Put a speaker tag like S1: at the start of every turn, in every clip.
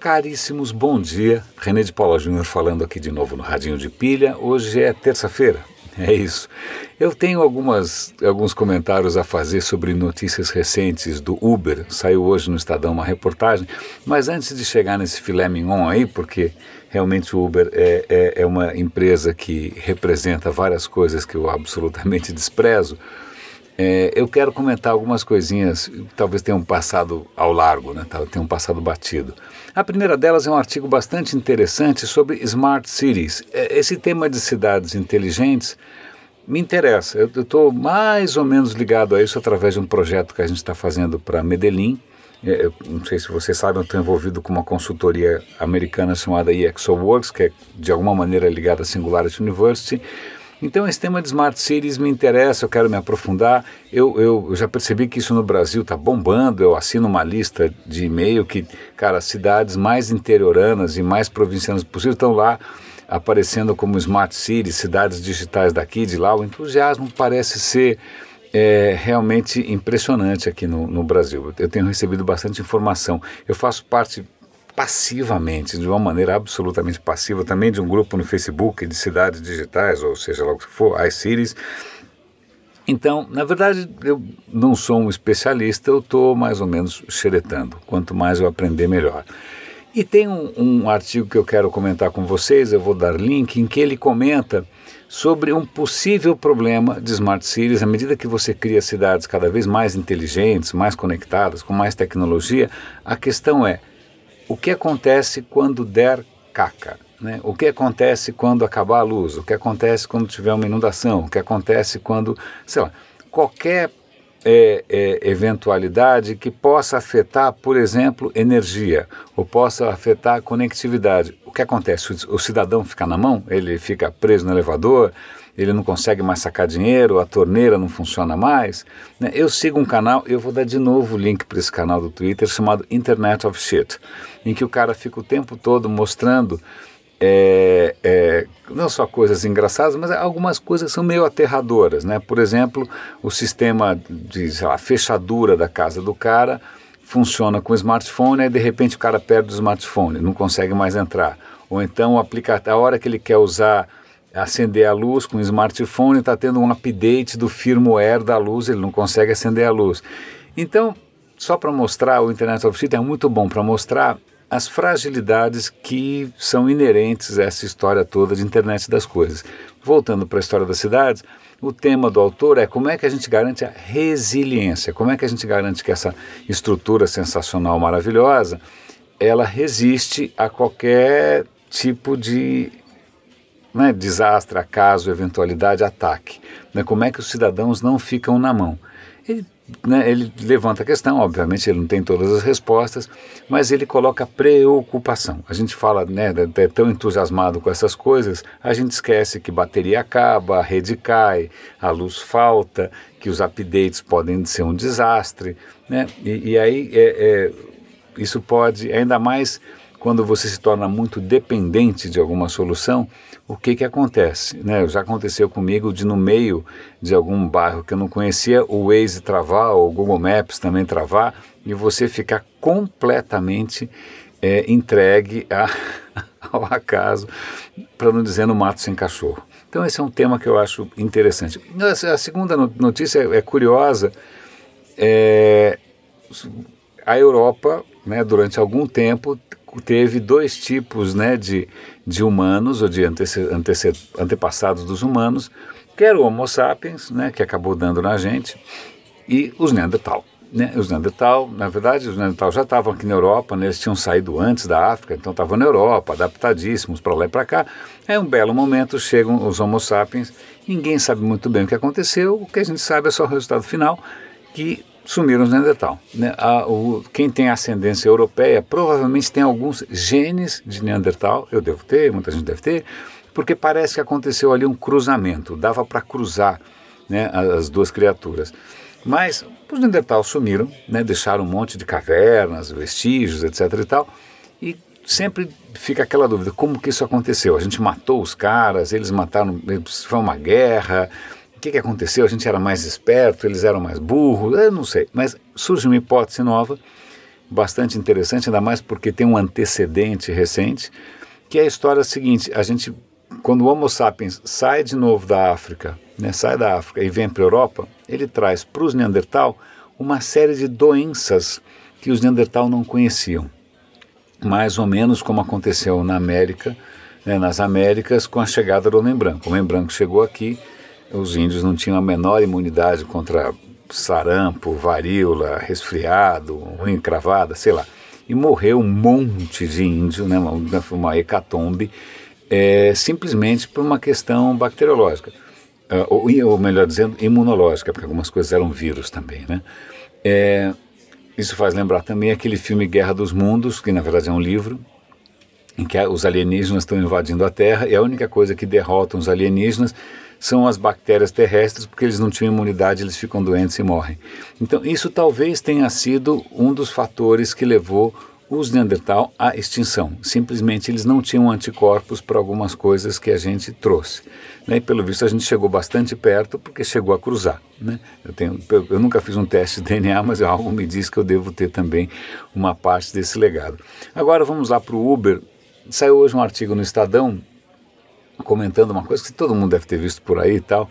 S1: Caríssimos, bom dia. René de Paula Júnior falando aqui de novo no Radinho de Pilha. Hoje é terça-feira, é isso. Eu tenho algumas, alguns comentários a fazer sobre notícias recentes do Uber. Saiu hoje no Estadão uma reportagem. Mas antes de chegar nesse filé mignon aí, porque realmente o Uber é, é, é uma empresa que representa várias coisas que eu absolutamente desprezo. É, eu quero comentar algumas coisinhas talvez tenham passado ao largo, né? tenham passado batido. A primeira delas é um artigo bastante interessante sobre Smart Cities. É, esse tema de cidades inteligentes me interessa. Eu estou mais ou menos ligado a isso através de um projeto que a gente está fazendo para Medellín. É, eu não sei se vocês sabem, eu estou envolvido com uma consultoria americana chamada EXOWorks, que é de alguma maneira ligada à Singularity University então esse tema de Smart Cities me interessa, eu quero me aprofundar. Eu, eu, eu já percebi que isso no Brasil está bombando, eu assino uma lista de e-mail que, cara, cidades mais interioranas e mais provincianas possível estão lá aparecendo como Smart Cities, cidades digitais daqui, de lá. O entusiasmo parece ser é, realmente impressionante aqui no, no Brasil. Eu tenho recebido bastante informação. Eu faço parte passivamente, de uma maneira absolutamente passiva, também de um grupo no Facebook de cidades digitais, ou seja lá o que for, iCities. Então, na verdade, eu não sou um especialista, eu estou mais ou menos xeretando. Quanto mais eu aprender, melhor. E tem um, um, artigo que eu quero comentar com vocês, eu vou dar link, em que ele comenta sobre um possível problema de smart cities. À medida que você cria cidades cada vez mais inteligentes, mais conectadas, com mais tecnologia, a questão é o que acontece quando der caca? Né? O que acontece quando acabar a luz? O que acontece quando tiver uma inundação? O que acontece quando, sei lá, qualquer é, é, eventualidade que possa afetar, por exemplo, energia, ou possa afetar conectividade. O que acontece? O, o cidadão fica na mão? Ele fica preso no elevador? Ele não consegue mais sacar dinheiro, a torneira não funciona mais. Né? Eu sigo um canal, eu vou dar de novo o link para esse canal do Twitter chamado Internet of Shit, em que o cara fica o tempo todo mostrando é, é, não só coisas engraçadas, mas algumas coisas são meio aterradoras, né? Por exemplo, o sistema de lá, fechadura da casa do cara funciona com o smartphone e de repente o cara perde o smartphone, não consegue mais entrar. Ou então o a hora que ele quer usar acender a luz com o smartphone, está tendo um update do firmware da luz, ele não consegue acender a luz. Então, só para mostrar, o Internet of Things é muito bom para mostrar as fragilidades que são inerentes a essa história toda de internet das coisas. Voltando para a história das cidades, o tema do autor é como é que a gente garante a resiliência, como é que a gente garante que essa estrutura sensacional, maravilhosa, ela resiste a qualquer tipo de né, desastre, acaso, eventualidade, ataque. Né, como é que os cidadãos não ficam na mão? Ele, né, ele levanta a questão, obviamente ele não tem todas as respostas, mas ele coloca preocupação. A gente fala, né, é tão entusiasmado com essas coisas, a gente esquece que bateria acaba, a rede cai, a luz falta, que os updates podem ser um desastre, né? E, e aí é, é, isso pode, ainda mais quando você se torna muito dependente de alguma solução, o que que acontece? Né? Já aconteceu comigo de no meio de algum bairro que eu não conhecia, o Waze travar, ou o Google Maps também travar, e você ficar completamente é, entregue a, ao acaso, para não dizer no mato sem cachorro. Então esse é um tema que eu acho interessante. A segunda notícia é curiosa. É, a Europa, né, durante algum tempo, teve dois tipos né, de, de humanos, ou de antepassados dos humanos, que era o Homo sapiens, né, que acabou dando na gente, e os Neandertal. Né, os Neandertal, na verdade, os Neandertal já estavam aqui na Europa, né, eles tinham saído antes da África, então estavam na Europa, adaptadíssimos para lá e para cá. É um belo momento, chegam os Homo sapiens, ninguém sabe muito bem o que aconteceu, o que a gente sabe é só o resultado final, que sumiram os Neandertal. Né? A, o, quem tem ascendência europeia provavelmente tem alguns genes de Neandertal, eu devo ter, muita gente deve ter, porque parece que aconteceu ali um cruzamento, dava para cruzar né, as duas criaturas. Mas os Neandertal sumiram, né, deixaram um monte de cavernas, vestígios, etc. e tal, e sempre fica aquela dúvida, como que isso aconteceu? A gente matou os caras, eles mataram, foi uma guerra, o que, que aconteceu? A gente era mais esperto, eles eram mais burros, eu não sei. Mas surge uma hipótese nova bastante interessante, ainda mais porque tem um antecedente recente, que é a história seguinte: a gente, quando o Homo sapiens sai de novo da África, né, sai da África e vem para a Europa, ele traz para os Neandertal uma série de doenças que os Neandertal não conheciam. Mais ou menos como aconteceu na América, né, nas Américas, com a chegada do homem branco. O homem branco chegou aqui, os índios não tinham a menor imunidade contra sarampo, varíola, resfriado, encravada, sei lá. E morreu um monte de índio, né, uma, uma hecatombe, é, simplesmente por uma questão bacteriológica. Uh, ou, ou, melhor dizendo, imunológica, porque algumas coisas eram vírus também, né? É, isso faz lembrar também aquele filme Guerra dos Mundos, que na verdade é um livro, em que os alienígenas estão invadindo a Terra e a única coisa que derrotam os alienígenas são as bactérias terrestres, porque eles não tinham imunidade, eles ficam doentes e morrem. Então, isso talvez tenha sido um dos fatores que levou os Neandertal à extinção. Simplesmente eles não tinham anticorpos para algumas coisas que a gente trouxe. Né? E pelo visto a gente chegou bastante perto porque chegou a cruzar. Né? Eu, tenho, eu nunca fiz um teste de DNA, mas algo me diz que eu devo ter também uma parte desse legado. Agora vamos lá para o Uber. Saiu hoje um artigo no Estadão comentando uma coisa que todo mundo deve ter visto por aí e tal.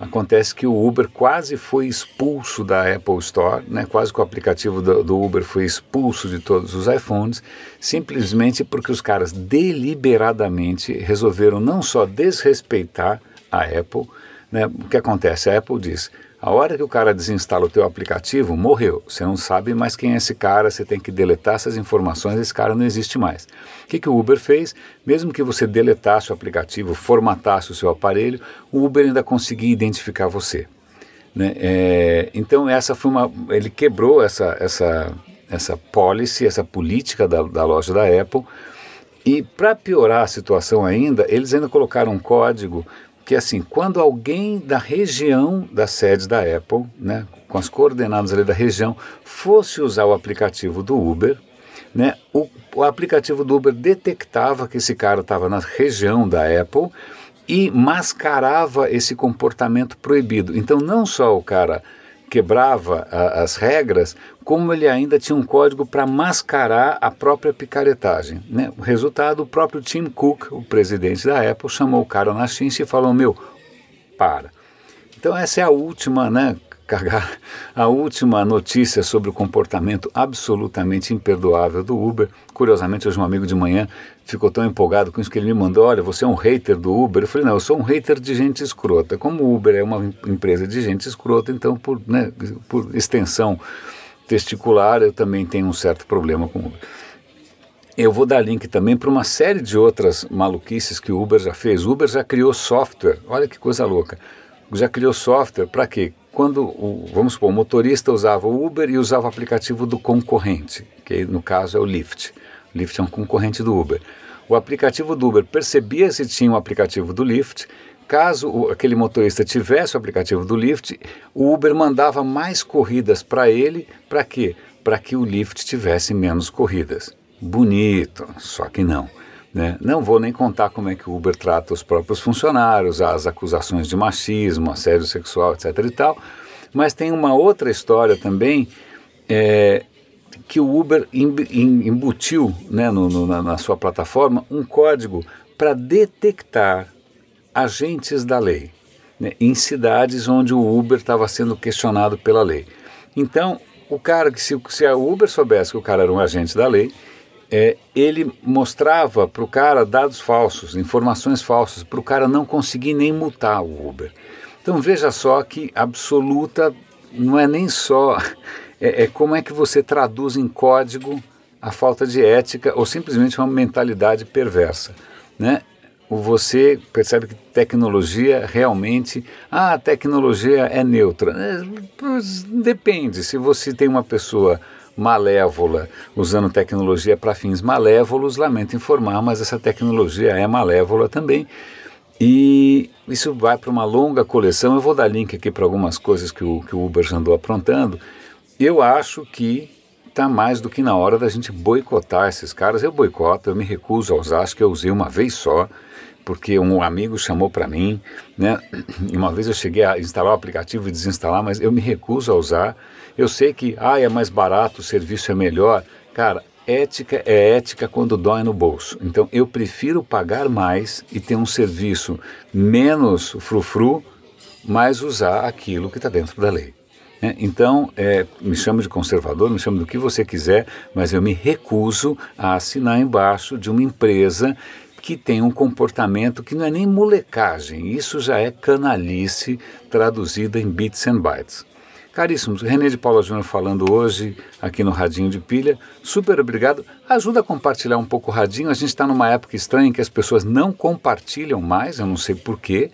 S1: Acontece que o Uber quase foi expulso da Apple Store, né? quase que o aplicativo do, do, Uber foi expulso de todos os iPhones, simplesmente porque os caras deliberadamente resolveram não só desrespeitar a Apple, né? o que acontece? A Apple diz: a hora que o cara desinstala o teu aplicativo, morreu. Você não sabe mais quem é esse cara, você tem que deletar essas informações, esse cara não existe mais. O que, que o Uber fez? Mesmo que você deletasse o aplicativo, formatasse o seu aparelho, o Uber ainda conseguia identificar você. Né? É, então essa foi uma, ele quebrou essa, essa, essa policy, essa política da, da loja da Apple, e para piorar a situação ainda, eles ainda colocaram um código que assim, quando alguém da região da sede da Apple, né, com as coordenadas ali da região, fosse usar o aplicativo do Uber, né, o, o aplicativo do Uber detectava que esse cara estava na região da Apple e mascarava esse comportamento proibido. Então, não só o cara quebrava a, as regras, como ele ainda tinha um código para mascarar a própria picaretagem. Né? O resultado, o próprio Tim Cook, o presidente da Apple, chamou o cara na chincha e falou, meu, para. Então essa é a última, né, carregar a última notícia sobre o comportamento absolutamente imperdoável do Uber. Curiosamente, hoje um amigo de manhã ficou tão empolgado com isso que ele me mandou: Olha, você é um hater do Uber? Eu falei: Não, eu sou um hater de gente escrota. Como o Uber é uma empresa de gente escrota, então, por, né, por extensão testicular, eu também tenho um certo problema com o Uber. Eu vou dar link também para uma série de outras maluquices que o Uber já fez. O Uber já criou software, olha que coisa louca. Já criou software para quê? Quando, o, vamos supor, o motorista usava o Uber e usava o aplicativo do concorrente, que no caso é o Lyft. O Lyft é um concorrente do Uber. O aplicativo do Uber percebia se tinha um aplicativo do Lyft. Caso aquele motorista tivesse o aplicativo do Lyft, o Uber mandava mais corridas para ele. Para quê? Para que o Lyft tivesse menos corridas. Bonito, só que não. Né? Não vou nem contar como é que o Uber trata os próprios funcionários, as acusações de machismo, assédio sexual, etc. e tal. Mas tem uma outra história também é, que o Uber embutiu né, no, no, na, na sua plataforma um código para detectar agentes da lei né, em cidades onde o Uber estava sendo questionado pela lei. Então, o cara que se, se a Uber soubesse que o cara era um agente da lei, é, ele mostrava para o cara dados falsos, informações falsas, para o cara não conseguir nem multar o Uber. Então veja só que absoluta não é nem só é, é como é que você traduz em código a falta de ética ou simplesmente uma mentalidade perversa, né? Você percebe que tecnologia realmente, ah, a tecnologia é neutra. É, depende. Se você tem uma pessoa malévola, usando tecnologia para fins malévolos, lamento informar, mas essa tecnologia é malévola também. E isso vai para uma longa coleção. Eu vou dar link aqui para algumas coisas que o, que o Uber já andou aprontando. Eu acho que está mais do que na hora da gente boicotar esses caras. Eu boicoto, eu me recuso a usar, acho que eu usei uma vez só porque um amigo chamou para mim, né? Uma vez eu cheguei a instalar o aplicativo e desinstalar, mas eu me recuso a usar. Eu sei que, ah, é mais barato, o serviço é melhor. Cara, ética é ética quando dói no bolso. Então eu prefiro pagar mais e ter um serviço menos frufru, mas usar aquilo que está dentro da lei. Né? Então, é, me chame de conservador, me chame do que você quiser, mas eu me recuso a assinar embaixo de uma empresa que tem um comportamento que não é nem molecagem, isso já é canalice traduzida em bits and bytes. Caríssimos, René de Paula Júnior falando hoje aqui no Radinho de Pilha. Super obrigado. Ajuda a compartilhar um pouco o Radinho. A gente está numa época estranha em que as pessoas não compartilham mais, eu não sei porquê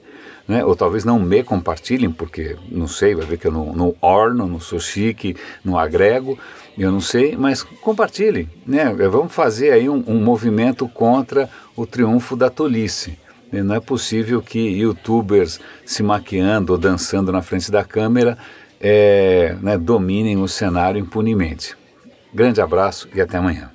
S1: né? ou talvez não me compartilhem, porque não sei, vai ver que eu não, não orno, não sou chique, não agrego, eu não sei, mas compartilhem. Né? Vamos fazer aí um, um movimento contra o triunfo da tolice. Né? Não é possível que youtubers se maquiando ou dançando na frente da câmera é, né, dominem o cenário impunemente. Grande abraço e até amanhã.